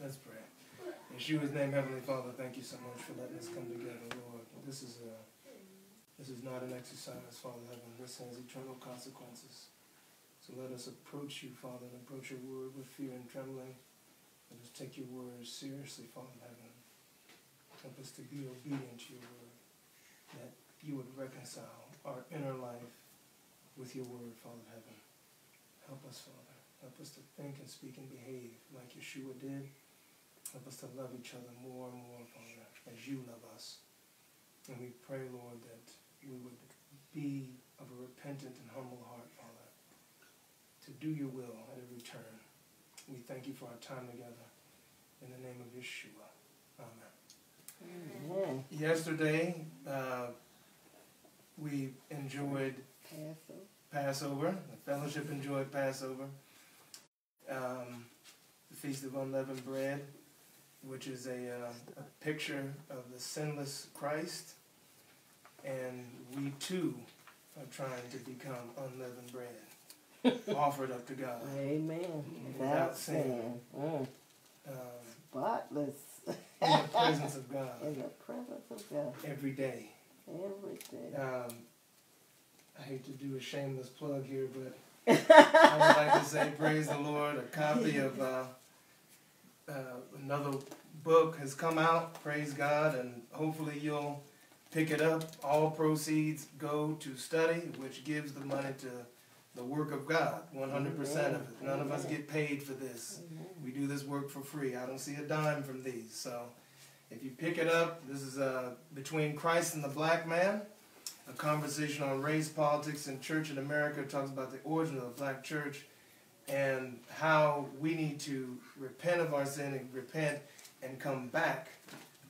Let's pray. In Yeshua's name, Heavenly Father, thank you so much for letting us come together, Lord. This is a this is not an exercise, Father Heaven. This has eternal consequences. So let us approach you, Father, and approach your word with fear and trembling. Let us take your word seriously, Father Heaven. Help us to be obedient to your word, that you would reconcile our inner life with your word, Father Heaven. Help us, Father. Help us to think and speak and behave like Yeshua did. Help us to love each other more and more, Father, as you love us. And we pray, Lord, that we would be of a repentant and humble heart, Father, to do your will at every turn. We thank you for our time together. In the name of Yeshua. Amen. Amen. Yesterday, uh, we enjoyed Passover. Passover. The fellowship enjoyed Passover. Um, the Feast of Unleavened Bread, which is a, uh, a picture of the sinless Christ and we too are trying to become unleavened bread, offered up to God. Amen. Without sin. Mm. Um, Spotless. in the presence of God. In the presence of God. Every day. Every day. Um, I hate to do a shameless plug here, but I would like to say, praise the Lord, a copy of uh, uh, another book has come out, praise God, and hopefully you'll pick it up. All proceeds go to study, which gives the money to the work of God, 100% of it. None of us get paid for this. We do this work for free. I don't see a dime from these. So if you pick it up, this is uh, Between Christ and the Black Man, a conversation on race, politics, and church in America. It talks about the origin of the black church and how we need to repent of our sin and repent and come back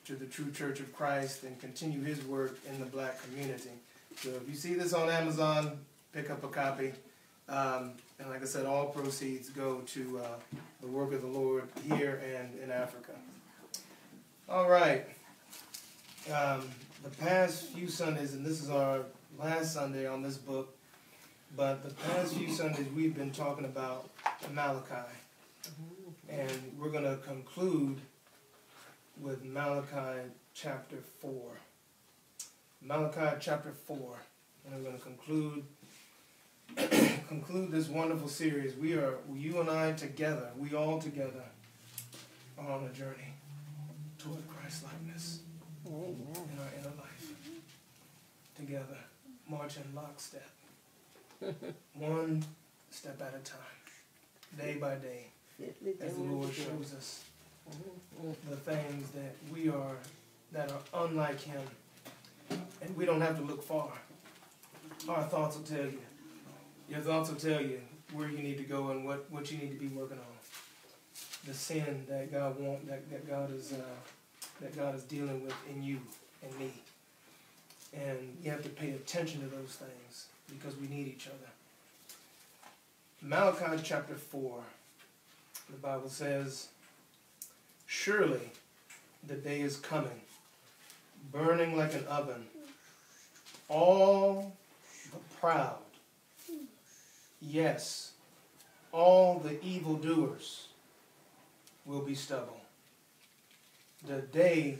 to the true church of Christ and continue his work in the black community. So if you see this on Amazon, pick up a copy. Um, and like I said, all proceeds go to uh, the work of the Lord here and in Africa. All right. Um, the past few Sundays, and this is our last Sunday on this book, but the past few Sundays we've been talking about Malachi. And we're going to conclude with Malachi chapter 4. Malachi chapter 4. And I'm going to conclude conclude this wonderful series. We are you and I together, we all together are on a journey toward Christ likeness in our inner life. Together, march in lockstep. One step at a time, day by day, as the Lord shows us the things that we are, that are unlike him. And we don't have to look far. Our thoughts will tell you. Your thoughts will tell you where you need to go and what, what you need to be working on. The sin that God want that, that God is uh, that God is dealing with in you and me. And you have to pay attention to those things because we need each other. Malachi chapter 4, the Bible says, Surely the day is coming, burning like an oven. All the proud, yes, all the evildoers will be stubble. The day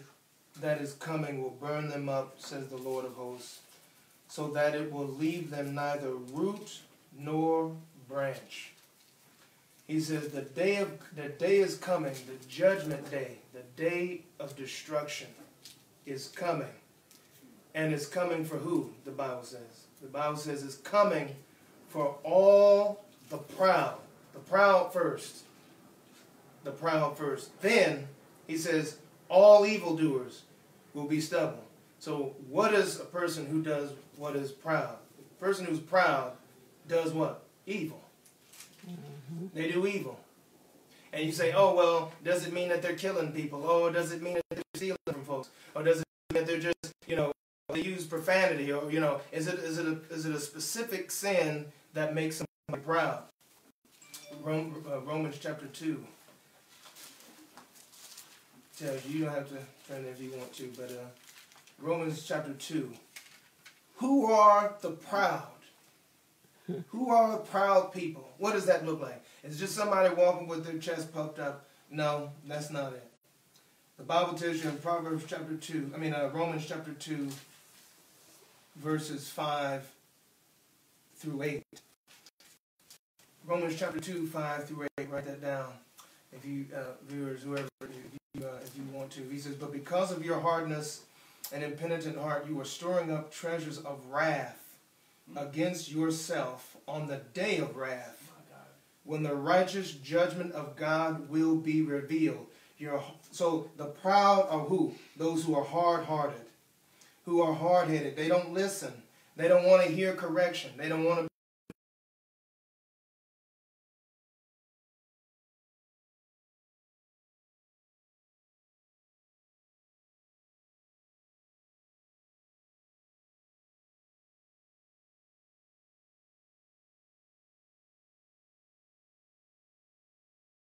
that is coming will burn them up, says the Lord of hosts, so that it will leave them neither root nor branch. He says the day of the day is coming, the judgment day, the day of destruction is coming. And it's coming for who? The Bible says. The Bible says it's coming for all the proud. The proud first. The proud first. Then he says all evildoers will be stubble. So what is a person who does what is proud? A person who's proud does what? Evil. Mm-hmm. They do evil. And you say, oh, well, does it mean that they're killing people? Oh, does it mean that they're stealing from folks? Or does it mean that they're just, you know, they use profanity? Or, you know, is it, is it, a, is it a specific sin that makes somebody proud? Rome, uh, Romans chapter 2 tells you, you don't have to turn there if you want to, but uh, Romans chapter 2. Who are the proud? Who are the proud people? What does that look like? It's just somebody walking with their chest puffed up, No, that's not it. The Bible tells you in Proverbs chapter 2, I mean, uh, Romans chapter 2, verses 5 through 8. Romans chapter 2, 5 through 8, write that down. If you, uh, viewers, whoever, if you, uh, if you want to. He says, But because of your hardness and impenitent heart, you are storing up treasures of wrath against yourself on the day of wrath when the righteous judgment of God will be revealed. You're, so the proud are who? Those who are hard hearted, who are hard headed. They don't listen. They don't want to hear correction. They don't want to